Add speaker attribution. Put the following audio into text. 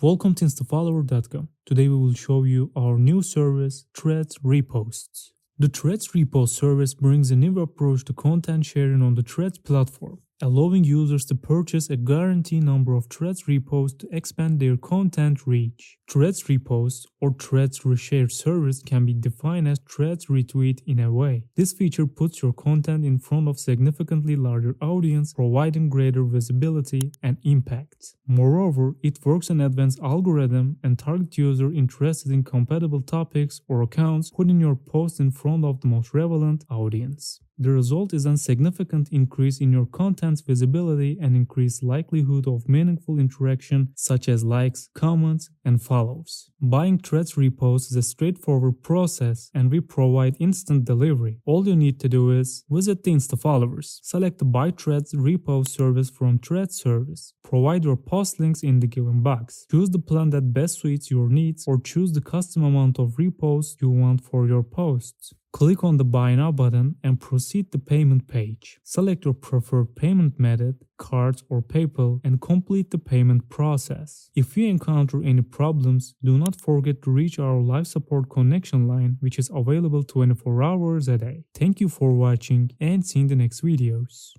Speaker 1: Welcome to instafollower.com. Today we will show you our new service, Threads Reposts. The Threads Repost service brings a new approach to content sharing on the Threads platform allowing users to purchase a guaranteed number of Threads reposts to expand their content reach. Threads reposts or Threads reshare service can be defined as Threads retweet in a way. This feature puts your content in front of significantly larger audience, providing greater visibility and impact. Moreover, it works an advanced algorithm and target user interested in compatible topics or accounts, putting your post in front of the most relevant audience. The result is a significant increase in your content's visibility and increased likelihood of meaningful interaction such as likes, comments, and follows. Buying Threads reposts is a straightforward process and we provide instant delivery. All you need to do is visit the InstaFollowers, select the Buy Threads repost service from Threads service, provide your post links in the given box, choose the plan that best suits your needs or choose the custom amount of reposts you want for your posts. Click on the Buy Now button and proceed to the payment page. Select your preferred payment method, cards or PayPal and complete the payment process. If you encounter any problems, do not forget to reach our live support connection line which is available 24 hours a day. Thank you for watching and see you in the next videos.